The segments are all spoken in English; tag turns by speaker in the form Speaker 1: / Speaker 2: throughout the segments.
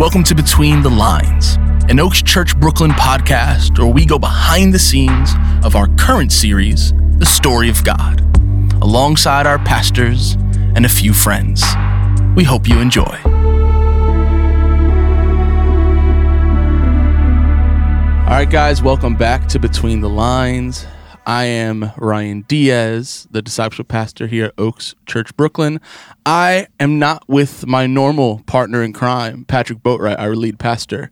Speaker 1: Welcome to Between the Lines, an Oaks Church Brooklyn podcast where we go behind the scenes of our current series, The Story of God, alongside our pastors and a few friends. We hope you enjoy. All right, guys, welcome back to Between the Lines. I am Ryan Diaz, the discipleship pastor here at Oaks Church Brooklyn. I am not with my normal partner in crime, Patrick Boatwright, our lead pastor.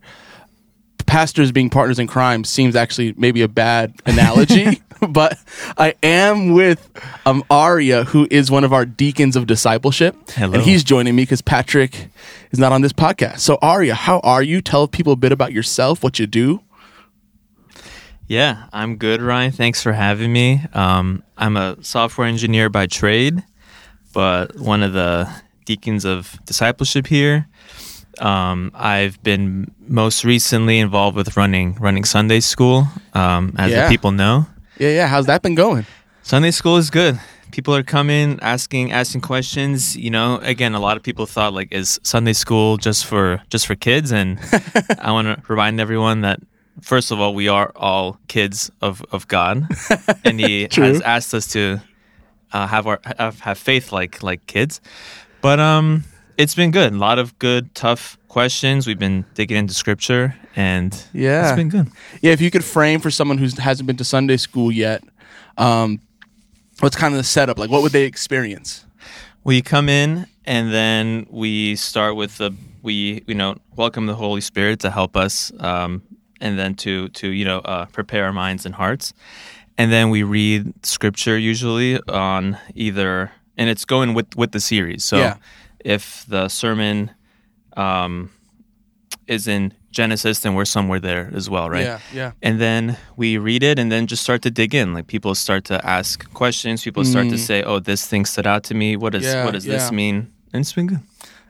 Speaker 1: Pastors being partners in crime seems actually maybe a bad analogy, but I am with um, Arya, who is one of our deacons of discipleship.
Speaker 2: Hello.
Speaker 1: And he's joining me because Patrick is not on this podcast. So, Arya, how are you? Tell people a bit about yourself, what you do.
Speaker 2: Yeah, I'm good, Ryan. Thanks for having me. Um, I'm a software engineer by trade, but one of the deacons of discipleship here. Um, I've been most recently involved with running running Sunday school, um, as
Speaker 1: Yeah.
Speaker 2: the people know.
Speaker 1: Yeah, yeah. How's that been going?
Speaker 2: Sunday school is good. People are coming, asking asking questions. You know, again, a lot of people thought like, is Sunday school just for just for kids? And I want to remind everyone that first of all, we are all kids of of God, and He has asked us to uh, have our have, have faith like like kids. But um, it's been good. A lot of good, tough questions. We've been digging into Scripture, and
Speaker 1: Yeah.
Speaker 2: it's been good.
Speaker 1: Yeah, if you could frame for someone who hasn't been to Sunday school yet, um, what's kind of the setup? Like, what would they experience?
Speaker 2: we come in and then we start with the we you know welcome the holy spirit to help us um, and then to to you know uh, prepare our minds and hearts and then we read scripture usually on either and it's going with with the series so
Speaker 1: Yeah.
Speaker 2: if the sermon um, is in genesis then we're somewhere there as well right
Speaker 1: Yeah, yeah.
Speaker 2: and then we read it and then just start to dig in like people start to ask questions people start to say oh this thing stood out to me what does
Speaker 1: Mm. Yeah,
Speaker 2: what does
Speaker 1: yeah.
Speaker 2: this mean and it's been good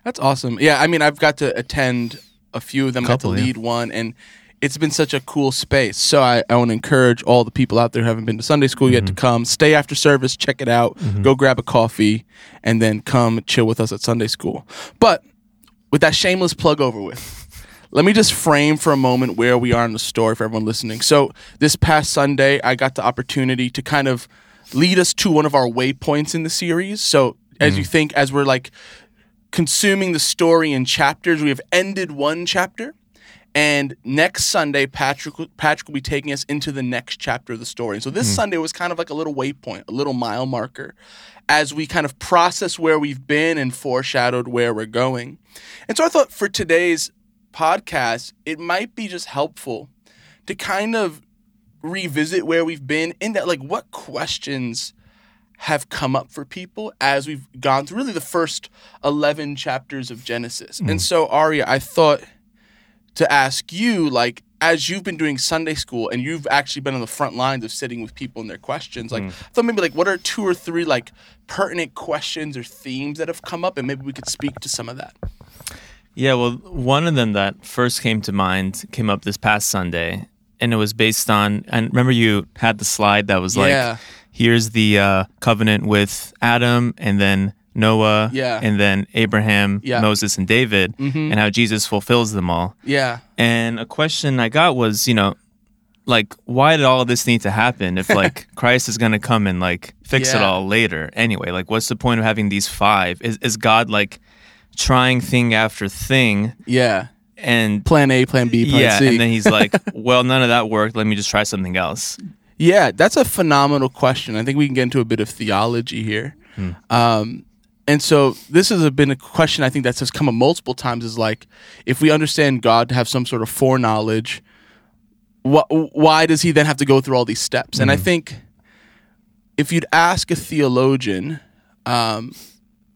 Speaker 1: That's awesome. Yeah, I mean, I've got to attend a few of them, got to
Speaker 2: Couple, yeah.
Speaker 1: lead one, and it's been such a cool space. So I, I want to encourage all the people out there who haven't been to Sunday school yet to
Speaker 2: Mm-hmm.
Speaker 1: come, stay after service, check it out, go grab a coffee, and then come chill with us at Sunday school. But with that shameless plug over with, let me just frame for a moment where we are in the story for everyone listening. So this past Sunday, I got the opportunity to kind of lead us to one of our waypoints in the series. So as you think, as we're like consuming the story in chapters, we have ended one chapter. And next Sunday, Patrick Patrick will be taking us into the next chapter of the story. And so this hmm. Sunday was kind of like a little waypoint, a little mile marker, as we kind of process where we've been and foreshadowed where we're going. And so I thought for today's podcast, it might be just helpful to kind of revisit where we've been in that, like, what questions have come up for people as we've gone through really the first 11 chapters of Genesis. And hmm. so, Arya, I thought to ask you, like, as you've been doing Sunday school and you've actually been on the front lines of sitting with people and their questions, like, I thought maybe, like, what are two or three, like, pertinent questions or themes that have come up? And maybe we could speak to some of that.
Speaker 2: yeah well one of them that first came to mind came up this past sunday and it was based on and remember you had the slide that was like here's the uh, covenant with adam and then noah
Speaker 1: Yeah.
Speaker 2: and then abraham
Speaker 1: Yeah.
Speaker 2: moses and david and how jesus fulfills them all
Speaker 1: Yeah.
Speaker 2: And a question I got was, you know, like, why did all of this need to happen if, like, Christ is going to come and, like, fix it all later anyway? Like, what's the point of having these five? Is, is God, like, trying thing after thing?
Speaker 1: Yeah.
Speaker 2: And
Speaker 1: Plan A, plan B, plan
Speaker 2: yeah,
Speaker 1: C.
Speaker 2: and then he's like, well, none of that worked. Let me just try something else.
Speaker 1: Yeah, that's a phenomenal question. I think we can get into a bit of theology here. Um, and so this has been a question I think that's has come up multiple times is like, if we understand God to have some sort of foreknowledge, wh- why does he then have to go through all these steps? And I think if you'd ask a theologian um,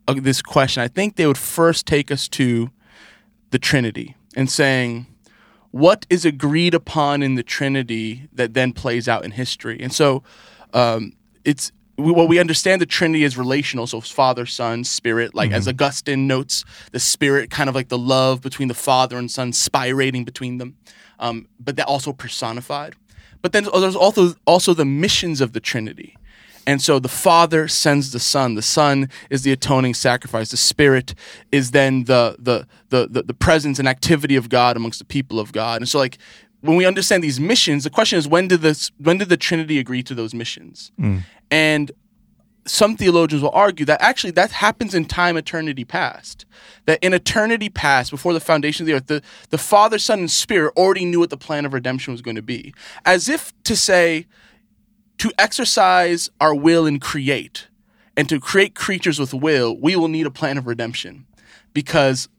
Speaker 1: uh, this question, I think they would first take us to the Trinity and saying, what is agreed upon in the Trinity that then plays out in history. And so um, it's we, well, we understand the Trinity is relational, so Father, Son, Spirit. Like as Augustine notes, the Spirit kind of like the love between the Father and Son, spirating between them, um, but that also personified. But then there's also also the missions of the Trinity, And so the Father sends the Son. The Son is the atoning sacrifice. The Spirit is then the the the the, the presence and activity of God amongst the people of God. And so like when we understand these missions, the question is when did this when did the Trinity agree to those missions? Mm. And some theologians will argue that actually that happens in time eternity past that in eternity past before the foundation of the earth the, the father son and spirit already knew what the plan of redemption was going to be. As if to say to exercise our will and create and to create creatures with will we will need a plan of redemption because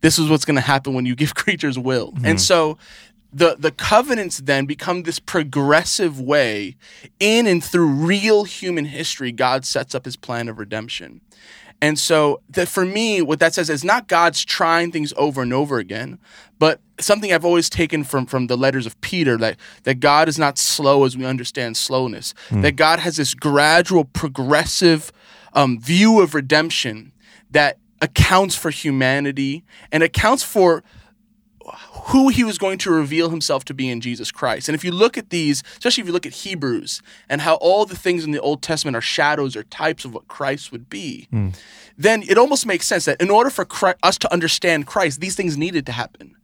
Speaker 1: this is what's going to happen when you give creatures will. And mm. so the the covenants then become this progressive way in and through real human history god sets up his plan of redemption. And so that for me what that says is not god's trying things over and over again but something i've always taken from from the letters of peter that that god is not slow as we understand slowness that god has this gradual progressive um, view of redemption that accounts for humanity and accounts for who he was going to reveal himself to be in Jesus Christ. And if you look at these, especially if you look at Hebrews and how all the things in the Old Testament are shadows or types of what Christ would be, then it almost makes sense that in order for Christ, us to understand Christ, these things needed to happen.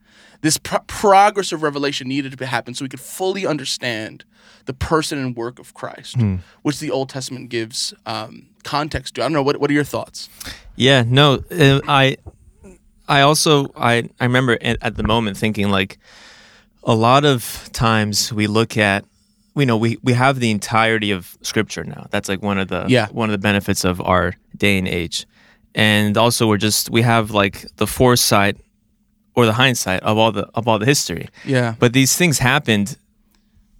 Speaker 1: This pro- progress of revelation needed to happen so we could fully understand the person and work of Christ, which the Old Testament gives um, context to. I don't know. What, what are your thoughts?
Speaker 2: Yeah, no, uh, I, I also I I remember at, at the moment thinking like, a lot of times we look at, we know we we have the entirety of Scripture now. That's like one of the
Speaker 1: Yeah.
Speaker 2: one of the benefits of our day and age, and also we're just we have like the foresight or the hindsight of all the of all the history.
Speaker 1: Yeah.
Speaker 2: But these things happened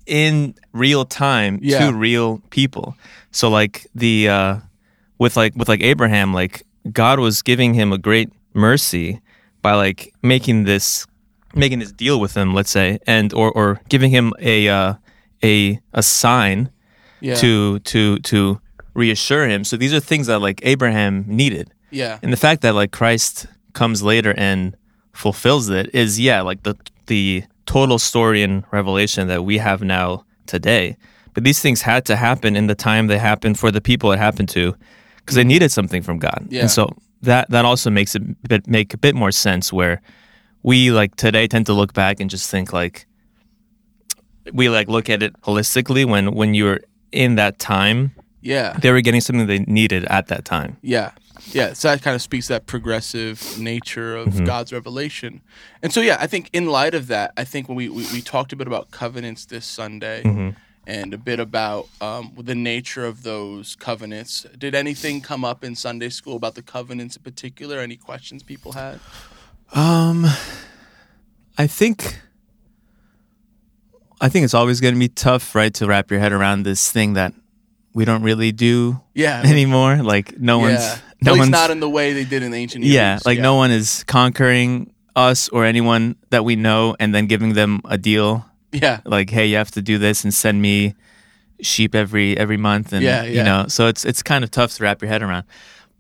Speaker 2: in real time
Speaker 1: Yeah.
Speaker 2: to real people. So like the uh with like with like Abraham, like God was giving him a great mercy by like making this making this deal with him, let's say, and or or giving him a uh a a sign
Speaker 1: Yeah.
Speaker 2: to to to reassure him. So these are things that like Abraham needed.
Speaker 1: yeah.
Speaker 2: And the fact that like Christ comes later and fulfills it is yeah, like the the total story and revelation that we have now today. But these things had to happen in the time they happened for the people it happened to because they needed something from God.
Speaker 1: Yeah.
Speaker 2: And so that that also makes it bit, make a bit more sense where we like today tend to look back and just think like we like look at it holistically when when you're in that time
Speaker 1: Yeah.
Speaker 2: they were getting something they needed at that time.
Speaker 1: Yeah. Yeah. So that kind of speaks to that progressive nature of
Speaker 2: Mm-hmm.
Speaker 1: God's revelation. And so, yeah, I think in light of that, I think when we, we, we talked a bit about covenants this Sunday
Speaker 2: Mm-hmm.
Speaker 1: And a bit about um, the nature of those covenants, did anything come up in Sunday school about the covenants in particular? Any questions people had?
Speaker 2: Um, I think, I think it's always going to be tough, right, to wrap your head around this thing that we don't really do
Speaker 1: Yeah.
Speaker 2: anymore. Like no one's, no
Speaker 1: At least
Speaker 2: one's,
Speaker 1: not in the way they did in the ancient
Speaker 2: yeah, like no one is conquering us or anyone that we know and then giving them a deal
Speaker 1: Yeah.
Speaker 2: like, hey, you have to do this and send me sheep every every month, and
Speaker 1: Yeah, yeah.
Speaker 2: you know, so it's it's kind of tough to wrap your head around.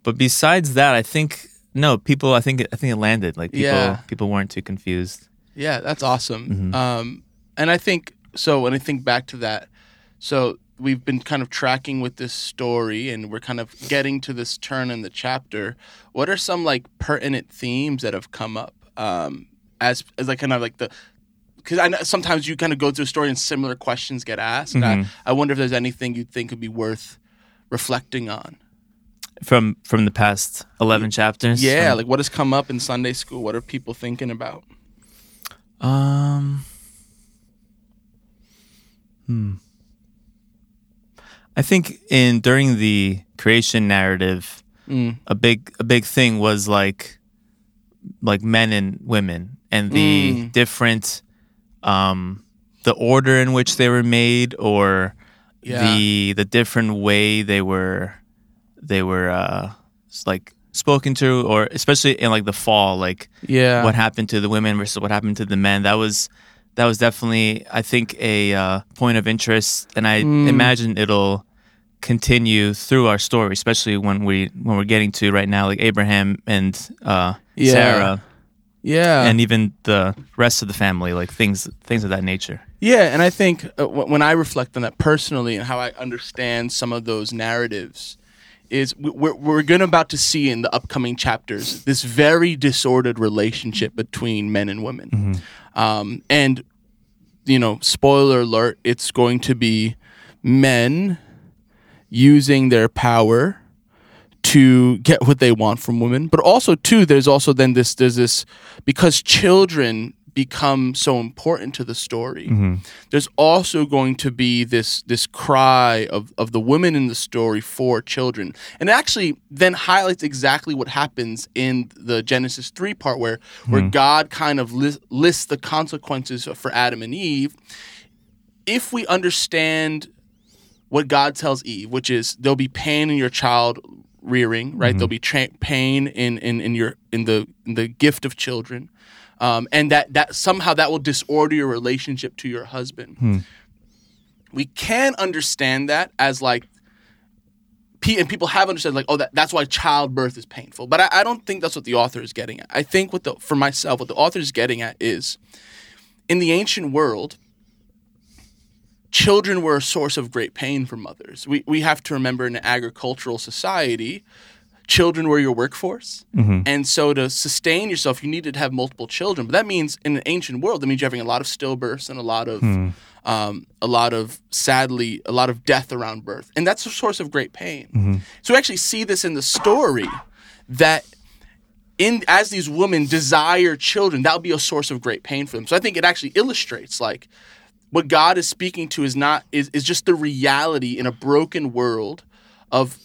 Speaker 2: But besides that, I think no people. I think I think it landed. Like people
Speaker 1: Yeah.
Speaker 2: people weren't too confused.
Speaker 1: Yeah, that's awesome.
Speaker 2: Mm-hmm.
Speaker 1: Um, and I think so. When I think back to that, so we've been kind of tracking with this story, and we're kind of getting to this turn in the chapter. What are some like pertinent themes that have come up um, as as like kind of like the because I know sometimes you kind of go through a story and similar questions get asked.
Speaker 2: Mm-hmm.
Speaker 1: I, I wonder if there's anything you think would be worth reflecting on.
Speaker 2: From from the past eleven chapters.
Speaker 1: Yeah,
Speaker 2: From-
Speaker 1: like what has come up in Sunday school? What are people thinking about?
Speaker 2: Um. Hmm. I think in during the creation narrative,
Speaker 1: Mm.
Speaker 2: a big a big thing was like like men and women and the
Speaker 1: Mm.
Speaker 2: different um the order in which they were made or
Speaker 1: Yeah.
Speaker 2: the the different way they were they were uh like spoken to or especially in like the fall like
Speaker 1: Yeah.
Speaker 2: what happened to the women versus what happened to the men that was that was definitely i think a uh, point of interest and i
Speaker 1: Mm.
Speaker 2: imagine it'll continue through our story especially when we when we're getting to right now like abraham and uh
Speaker 1: Yeah.
Speaker 2: sarah
Speaker 1: Yeah.
Speaker 2: and even the rest of the family, like things things of that nature.
Speaker 1: Yeah, and I think uh, w- when I reflect on that personally and how I understand some of those narratives, is we're, we're going to about to see in the upcoming chapters this very disordered relationship between men and women, um, and you know, spoiler alert, it's going to be men using their power to get what they want from women but also too there's also then this there's this because children become so important to the story mm-hmm. there's also going to be this this cry of of the women in the story for children. And it actually then highlights exactly what happens in the genesis 3 part where where mm-hmm. god kind of lis- lists the consequences for adam and eve. If we understand what God tells Eve, which is there'll be pain in your child rearing, right? There'll be tra- pain in, in in your in the in the gift of children, um, and that that somehow that will disorder your relationship to your husband. We can understand that as like. P- And people have understood, like, oh, that, that's why childbirth is painful. But I, I don't think that's what the author is getting at. I think what the, for myself, what the author is getting at is, in the ancient world, children were a source of great pain for mothers. We, we have to remember in an agricultural society, children were your workforce. Mm-hmm. And so to sustain yourself, you needed to have multiple children. But that means in an ancient world, that means you're having a lot of stillbirths and a lot of, hmm. um, a lot of, sadly, a lot of death around birth. And that's a source of great pain. Mm-hmm. So we actually see this in the story that in as these women desire children, that'll be a source of great pain for them. So I think it actually illustrates like what God is speaking to is not is, is just the reality in a broken world of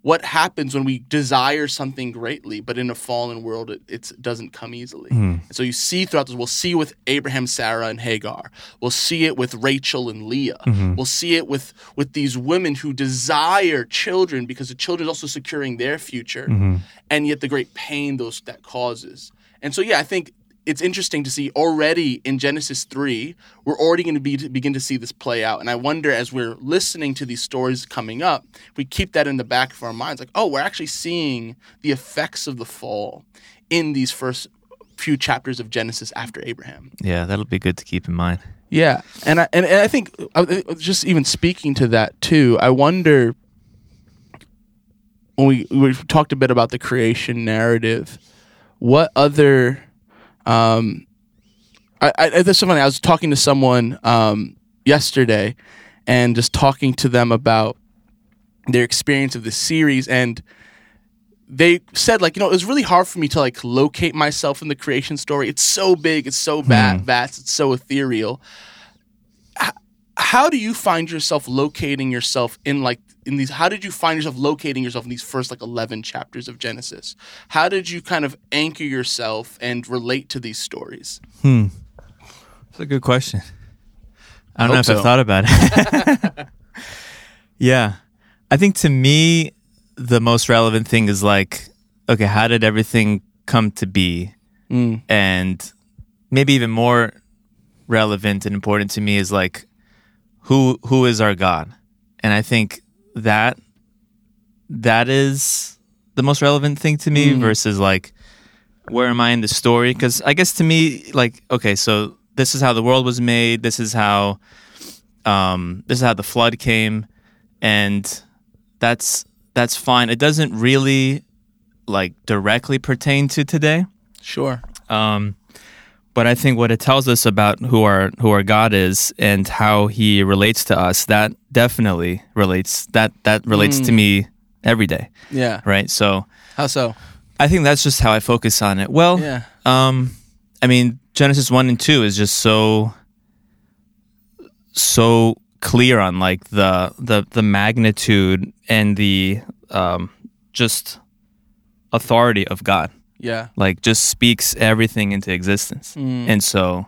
Speaker 1: what happens when we desire something greatly, but in a fallen world, it it's, doesn't come easily. Hmm. And so you see throughout this, we'll see with Abraham, Sarah, and Hagar. We'll see it with Rachel and Leah. Mm-hmm. We'll see it with with these women who desire children because the children is also securing their future, mm-hmm. and yet the great pain those that causes. And so, yeah, I think it's interesting to see already in Genesis 3, we're already going to be begin to see this play out. And I wonder as we're listening to these stories coming up, we keep that in the back of our minds like, oh, we're actually seeing the effects of the fall in these first few chapters of Genesis after Abraham.
Speaker 2: Yeah, that'll be good to keep in mind.
Speaker 1: Yeah, and I and, and I think uh, just even speaking to that too, I wonder when we we talked a bit about the creation narrative, what other um, I, I there's so funny. I was talking to someone um, yesterday, and just talking to them about their experience of the series, and they said like you know it was really hard for me to like locate myself in the creation story. It's so big, it's so va- vast, it's so ethereal. H- how do you find yourself locating yourself in like in these how did you find yourself locating yourself in these first like 11 chapters of genesis how did you kind of anchor yourself and relate to these stories hmm
Speaker 2: That's a good question. I don't know if
Speaker 1: so.
Speaker 2: I've thought about it. yeah. I think to me, the most relevant thing is like, okay, how did everything come to be? And maybe even more relevant and important to me is like, who who is our God? And I think that that is the most relevant thing to me versus like where am I in the story? Because I guess to me, like, okay, so this is how the world was made. This is how, um, this is how the flood came, and that's that's fine. It doesn't really like directly pertain to today.
Speaker 1: sure
Speaker 2: Um, but I think what it tells us about who our who our God is and how He relates to us that definitely relates that that relates to me every day,
Speaker 1: yeah
Speaker 2: right? So
Speaker 1: how so
Speaker 2: I think that's just how I focus on it. Well,
Speaker 1: yeah
Speaker 2: um, I mean, Genesis one and two is just so so clear on like the the the magnitude and the um, just authority of God.
Speaker 1: Yeah.
Speaker 2: Like, just speaks everything into existence, and so,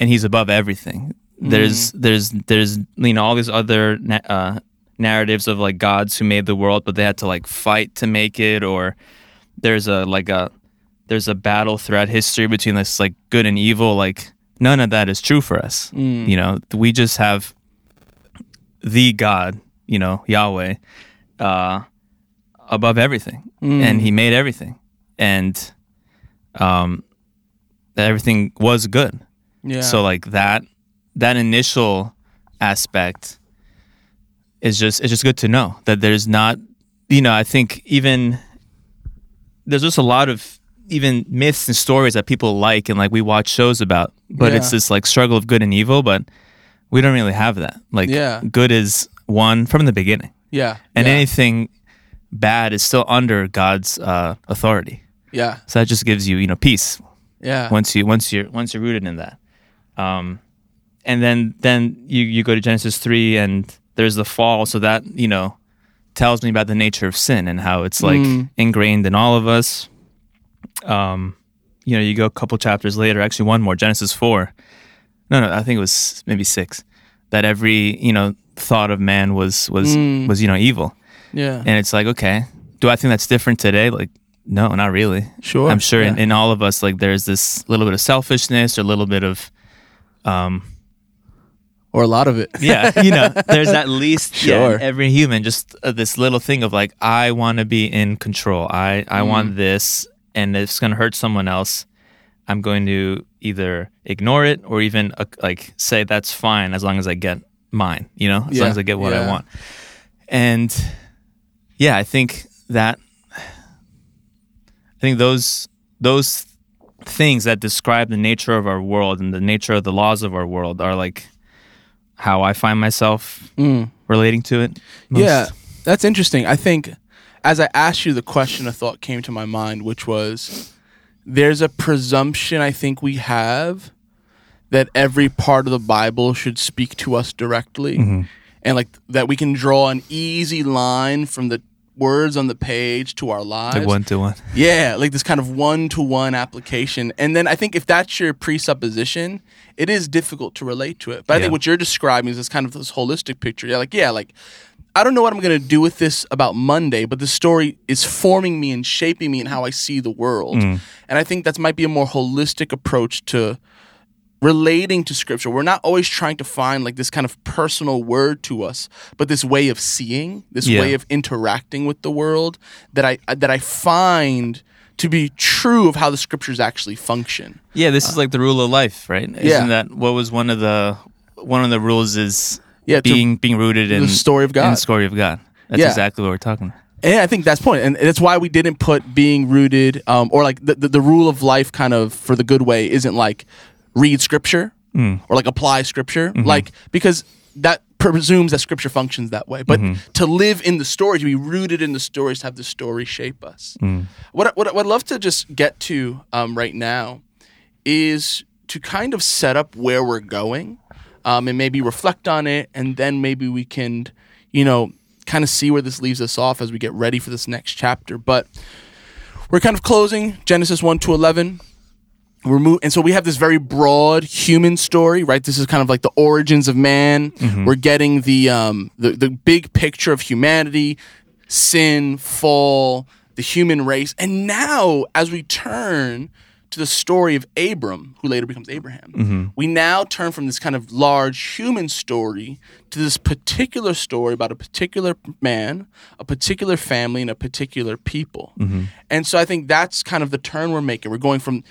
Speaker 2: and He's above everything. There's there's there's you know all these other na- uh, narratives of like gods who made the world, but they had to like fight to make it, or there's a like a there's a battle throughout history between this like good and evil. Like none of that is true for us. You know we just have the god you know yahweh uh above everything. And he made everything and um everything was good.
Speaker 1: Yeah.
Speaker 2: So like that that initial aspect is just it's just good to know that there's not you know, I think even there's just a lot of even myths and stories that people like and like we watch shows about, but
Speaker 1: Yeah.
Speaker 2: it's this like struggle of good and evil, but we don't really have that. Like
Speaker 1: Yeah.
Speaker 2: good is one from the beginning.
Speaker 1: yeah.
Speaker 2: And
Speaker 1: yeah.
Speaker 2: anything bad is still under God's uh, authority.
Speaker 1: Yeah.
Speaker 2: So that just gives you, you know, peace
Speaker 1: Yeah.
Speaker 2: once you once you're once you're rooted in that. Um, and then then you you go to Genesis three and there's the fall, so that you know tells me about the nature of sin and how it's like
Speaker 1: Mm.
Speaker 2: ingrained in all of us. Um, you know, you go a couple chapters later, actually one more, Genesis four. No, no, I think it was maybe six. That every you know thought of man was was
Speaker 1: Mm.
Speaker 2: was you know evil,
Speaker 1: yeah.
Speaker 2: and it's like okay, do I think that's different today? Like, no, not really.
Speaker 1: Sure.
Speaker 2: I'm sure in,
Speaker 1: Yeah.
Speaker 2: in all of us, like there's this little bit of selfishness or a little bit of, um,
Speaker 1: or a lot of it.
Speaker 2: yeah, you know, there's at least yeah, every human just uh, this little thing of like I want to be in control. I I
Speaker 1: Mm.
Speaker 2: want this, and if it's gonna hurt someone else, I'm going to either ignore it or even uh, like say that's fine as long as I get mine. You know, as long as I get what I want. And yeah, I think that I think those those things that describe the nature of our world and the nature of the laws of our world are like how I find myself
Speaker 1: Mm.
Speaker 2: relating to it. most.
Speaker 1: Yeah, that's interesting. I think as I asked you the question, a thought came to my mind, which was there's a presumption I think we have that every part of the Bible should speak to us directly. And like that we can draw an easy line from the words on the page to our lives.
Speaker 2: like one to one.
Speaker 1: Yeah, like this kind of one to one application. And then I think if that's your presupposition, it is difficult to relate to it. But I
Speaker 2: Yeah.
Speaker 1: think what you're describing is this kind of this holistic picture. Yeah, like, yeah, like I don't know what I'm going to do with this about Monday, but the story is forming me and shaping me in how I see the world. Mm. And I think that might be a more holistic approach to relating to scripture. We're not always trying to find like this kind of personal word to us, but this way of seeing, this
Speaker 2: Yeah.
Speaker 1: way of interacting with the world that I that I find to be true of how the scriptures actually function.
Speaker 2: Yeah, this is like the rule of life, right? Isn't
Speaker 1: Yeah.
Speaker 2: that what was one of the one of the rules is
Speaker 1: Yeah,
Speaker 2: being being rooted in
Speaker 1: the story of
Speaker 2: in
Speaker 1: God.
Speaker 2: the story of God. That's
Speaker 1: Yeah.
Speaker 2: exactly what we're talking about.
Speaker 1: And I think that's the point, and that's why we didn't put being rooted, um, or like the, the the rule of life, kind of for the good way, isn't like read scripture or like apply scripture, like because that presumes that scripture functions that way. But to live in the story, to be rooted in the stories, to have the story shape us. What I- what I- what I'd love to just get to um, right now is to kind of set up where we're going, um, and maybe reflect on it, and then maybe we can, you know, kind of see where this leaves us off as we get ready for this next chapter. But we're kind of closing Genesis one to eleven. We're and so we have this very broad human story, right? This is kind of like the origins of man. Mm-hmm. We're getting the um, the the big picture of humanity, sin, fall, the human race, and now as we turn to the story of Abram, who later becomes Abraham, mm-hmm. we now turn from this kind of large human story to this particular story about a particular man, a particular family, and a particular people. Mm-hmm. And so I think that's kind of the turn we're making. We're going from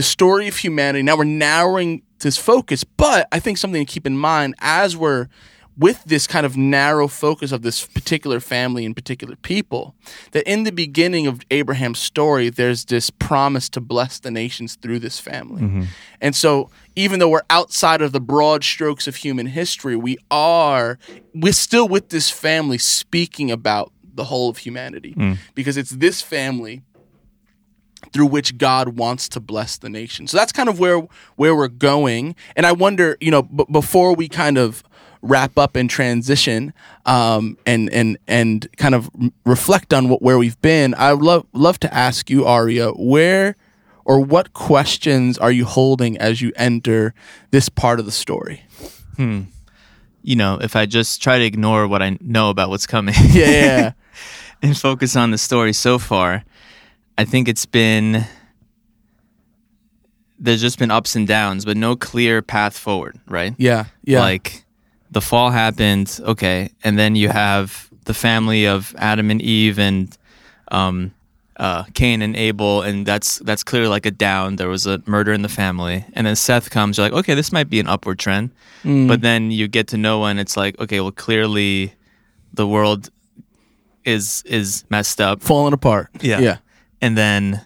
Speaker 1: the story of humanity. Now we're narrowing this focus, but I think something to keep in mind as we're with this kind of narrow focus of this particular family and particular people, that in the beginning of Abraham's story, there's this promise to bless the nations through this family. Mm-hmm. And so, even though we're outside of the broad strokes of human history, we are, we're still with this family speaking about the whole of humanity mm. because it's this family through which God wants to bless the nation. So that's kind of where where we're going. And I wonder, you know, b- before we kind of wrap up and transition um, and and and kind of reflect on what where we've been, I would love love to ask you, Arya, where or what questions are you holding as you enter this part of the story? Hmm.
Speaker 2: You know, if I just try to ignore what I know about what's coming
Speaker 1: Yeah, yeah,
Speaker 2: and focus on the story so far, I think it's been there's just been ups and downs, but no clear path forward, right?
Speaker 1: yeah, yeah.
Speaker 2: Like the fall happened, okay, and then you have the family of Adam and Eve and um, uh, Cain and Abel, and that's that's clearly like a down. There was a murder in the family, and then Seth comes. You're like, okay, this might be an upward trend,
Speaker 1: Mm.
Speaker 2: but then you get to Noah, and it's like, okay, well, clearly the world is is messed up,
Speaker 1: falling apart.
Speaker 2: Yeah.
Speaker 1: yeah,
Speaker 2: and then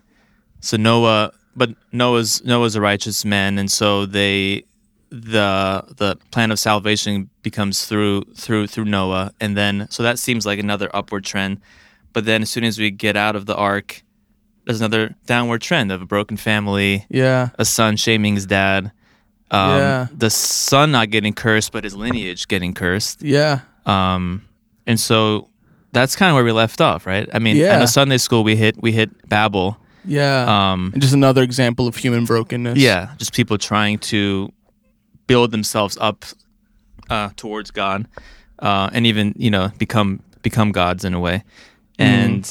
Speaker 2: so Noah, but Noah's Noah's a righteous man, and so they the the plan of salvation becomes through through through Noah, and then so that seems like another upward trend, but then as soon as we get out of the ark, there's another downward trend of a broken family,
Speaker 1: yeah,
Speaker 2: a son shaming his dad, um,
Speaker 1: Yeah.
Speaker 2: the son not getting cursed, but his lineage getting cursed.
Speaker 1: yeah,
Speaker 2: Um, and so that's kind of where we left off, right? I mean,
Speaker 1: Yeah.
Speaker 2: in the Sunday school, we hit we hit Babel.
Speaker 1: yeah.
Speaker 2: Um,
Speaker 1: and just another example of human brokenness.
Speaker 2: yeah, just people trying to build themselves up uh, towards God, uh, and even you know become become gods in a way. And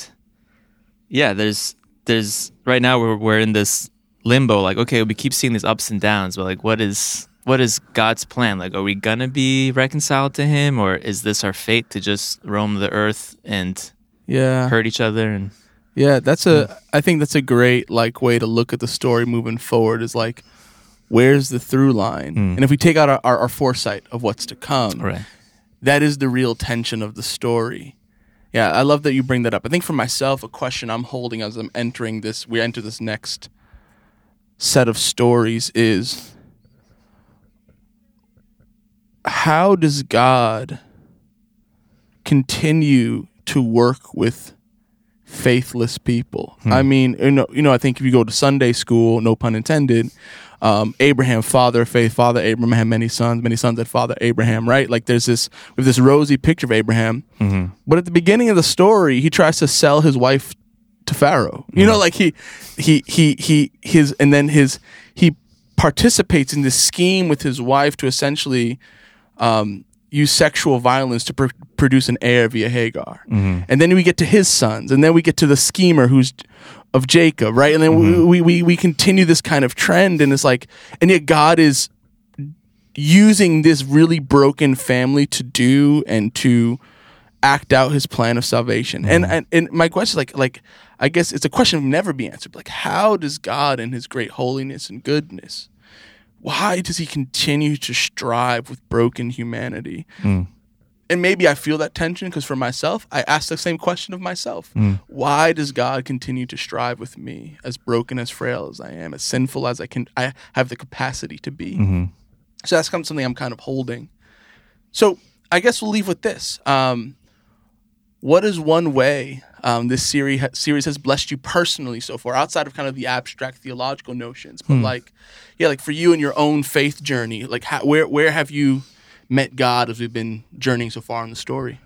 Speaker 2: yeah, there's there's right now we're we're in this limbo. Like, okay, we keep seeing these ups and downs, but like, what is what is God's plan? Like, are we gonna be reconciled to Him, or is this our fate to just roam the earth and
Speaker 1: yeah,
Speaker 2: hurt each other? And
Speaker 1: yeah. That's a. I think that's a great like way to look at the story moving forward. Is like, where's the through line?
Speaker 2: Mm.
Speaker 1: And if we take out our, our, our foresight of what's to come,
Speaker 2: right,
Speaker 1: that is the real tension of the story. Yeah, I love that you bring that up. I think for myself, a question I'm holding as I'm entering this, we enter this next set of stories is how does God continue to work with faithless people? Hmm. I mean, you know, you know, I think if you go to Sunday school, no pun intended, um, Abraham, father of faith, father Abraham had many sons, many sons had father Abraham, right? Like there's this with this rosy picture of Abraham, mm-hmm. but at the beginning of the story, he tries to sell his wife to Pharaoh. You mm-hmm. know, like he, he, he, he, his, and then his, he participates in this scheme with his wife to essentially um, use sexual violence to pr- produce an heir via Hagar. Mm-hmm. And then we get to his sons, and then we get to the schemer who's of Jacob, right? And then we, mm-hmm. we, we, we continue this kind of trend, and it's like, and yet God is using this really broken family to do and to act out his plan of salvation. And, mm-hmm. and and my question is like like I guess it's a question that will never be answered. Like how does God in his great holiness and goodness why does he continue to strive with broken humanity? Hmm. And maybe I feel that tension because for myself, I ask the same question of myself. Hmm. Why does God continue to strive with me, as broken, as frail as I am, as sinful as I can I have the capacity to be? Mm-hmm. So that's kind of something I'm kind of holding. So I guess we'll leave with this. Um, what is one way um, this series ha- series has blessed you personally so far, outside of kind of the abstract theological notions, but like, yeah, like for you in your own faith journey, like how, where where have you met God as we've been journeying so far in the story?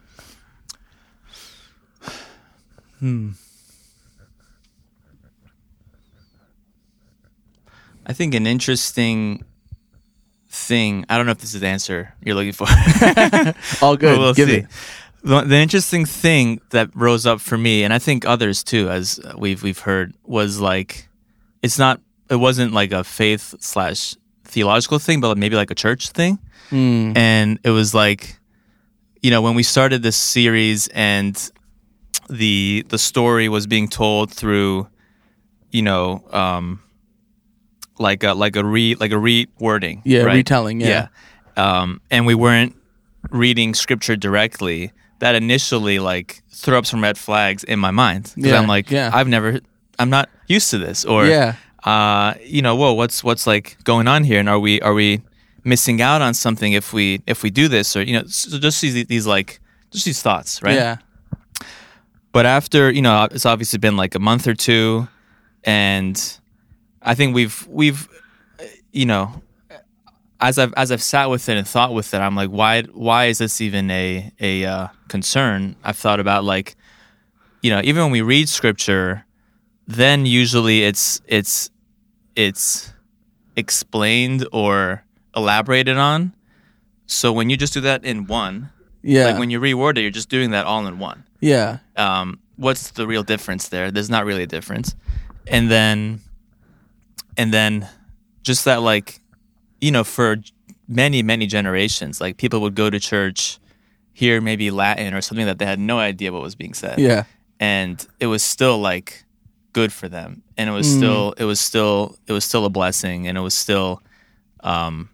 Speaker 1: Hmm.
Speaker 2: I think an interesting thing. I don't know if this is the answer you're looking for.
Speaker 1: All good.
Speaker 2: We'll
Speaker 1: Give
Speaker 2: see.
Speaker 1: it.
Speaker 2: The, the interesting thing that rose up for me, and I think others too, as we've we've heard, was like it's not. It wasn't like a faith slash theological thing, but maybe like a church thing. And it was like, you know, when we started this series and the the story was being told through, you know, um, like a like a re like a rewording,
Speaker 1: Yeah,
Speaker 2: right?
Speaker 1: retelling, yeah.
Speaker 2: Um, and we weren't reading scripture directly. That initially like threw up some red flags in my mind because
Speaker 1: Yeah,
Speaker 2: I'm like,
Speaker 1: yeah.
Speaker 2: I've never, I'm not used to this, or
Speaker 1: Yeah.
Speaker 2: uh, you know, whoa, what's what's like going on here, and are we are we missing out on something if we if we do this, or you know, so just these these like just these thoughts, right?
Speaker 1: Yeah.
Speaker 2: but after you know it's obviously been like a month or two and i think we've we've you know as i've as i've sat with it and thought with it i'm like why why is this even a a uh, concern i've thought about like you know even when we read scripture then usually it's it's it's explained or elaborated on so when you just do that in one
Speaker 1: Yeah.
Speaker 2: like when you reword it you're just doing that all in one
Speaker 1: yeah.
Speaker 2: um, what's the real difference there? There's not really a difference. And then, and then, just that like, you know, for many many generations, like people would go to church, hear maybe Latin or something that they had no idea what was being said,
Speaker 1: Yeah.
Speaker 2: and it was still like good for them, and it was still it was still it was still a blessing, and it was still, um,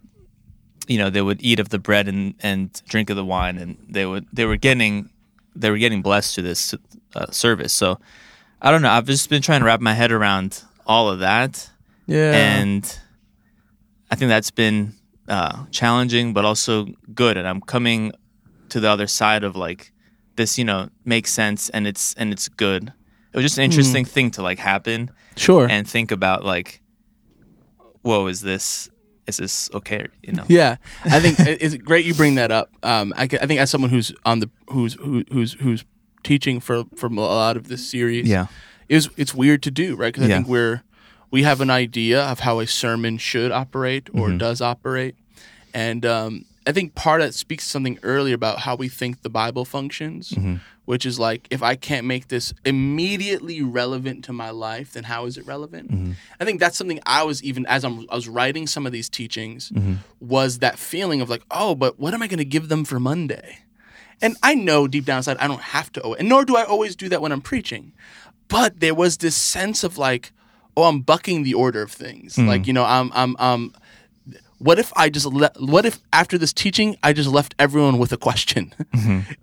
Speaker 2: you know, they would eat of the bread and and drink of the wine, and they would they were getting they were getting blessed to this uh, service. So I don't know. I've just been trying to wrap my head around all of that,
Speaker 1: Yeah.
Speaker 2: and think that's been uh, challenging, but also good. And I'm coming to the other side of like this, you know, makes sense and it's and it's good. It was just an interesting thing to like happen
Speaker 1: sure.
Speaker 2: and think about like, whoa, is this is this okay? You know?
Speaker 1: Yeah, I think it's great you bring that up. Um, I, I think as someone who's on the who's who, who's who's teaching for from a lot of this series,
Speaker 2: Yeah.
Speaker 1: is it's weird to do right because I
Speaker 2: Yeah.
Speaker 1: think we're we have an idea of how a sermon should operate or
Speaker 2: Mm-hmm.
Speaker 1: does operate, and um, I think part of that speaks to something earlier about how we think the Bible functions,
Speaker 2: Mm-hmm.
Speaker 1: which is like if I can't make this immediately relevant to my life, then how is it relevant?
Speaker 2: Mm-hmm.
Speaker 1: I think that's something I was even as I'm, I was writing some of these teachings
Speaker 2: Mm-hmm.
Speaker 1: was that feeling of like, oh, but what am I going to give them for Monday? And I know deep down inside I don't have to, al- and nor do I always do that when I'm preaching. But there was this sense of like, oh, I'm bucking the order of things. Like you know, I'm I'm um. What if I just let? What if after this teaching I just left everyone with a question?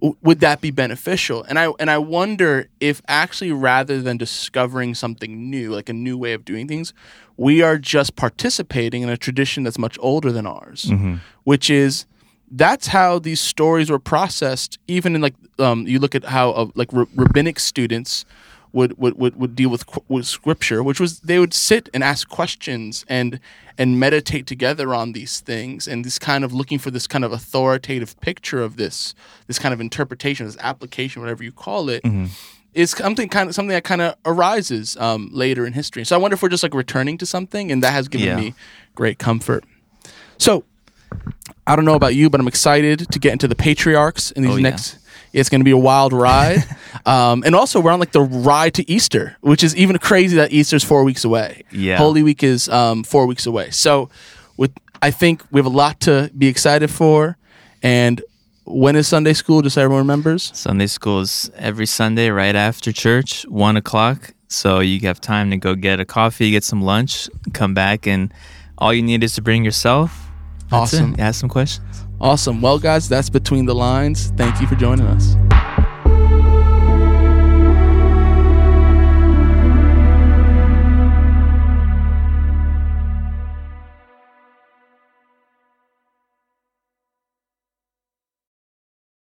Speaker 1: W- Would that be beneficial? And I and I wonder if actually rather than discovering something new, like a new way of doing things, we are just participating in a tradition that's much older than ours, which is that's how these stories were processed. Even in like um, you look at how uh, like r- rabbinic students would, would, would, would deal with with scripture, which was they would sit and ask questions and and meditate together on these things and this kind of looking for this kind of authoritative picture of this this kind of interpretation, this application, whatever you call it. Is something kind of something that kind of arises um, later in history. So I wonder if we're just like returning to something, and that has given
Speaker 2: Yeah.
Speaker 1: me great comfort. So I don't know about you, but I'm excited to get into the patriarchs in these
Speaker 2: Oh, yeah.
Speaker 1: next. It's going to be a wild ride, um, and also we're on like the ride to Easter, which is even crazy that Easter's four weeks away.
Speaker 2: Yeah.
Speaker 1: Holy Week is um, four weeks away. So, with I think we have a lot to be excited for. And when is Sunday school? Just so everyone remembers.
Speaker 2: Sunday school is every Sunday right after church, one o'clock. So you have time to go get a coffee, get some lunch, come back, and all you need is to bring yourself. That's
Speaker 1: Awesome.
Speaker 2: It. Ask some questions.
Speaker 1: Awesome. Well, guys, that's between the lines. Thank you for joining us.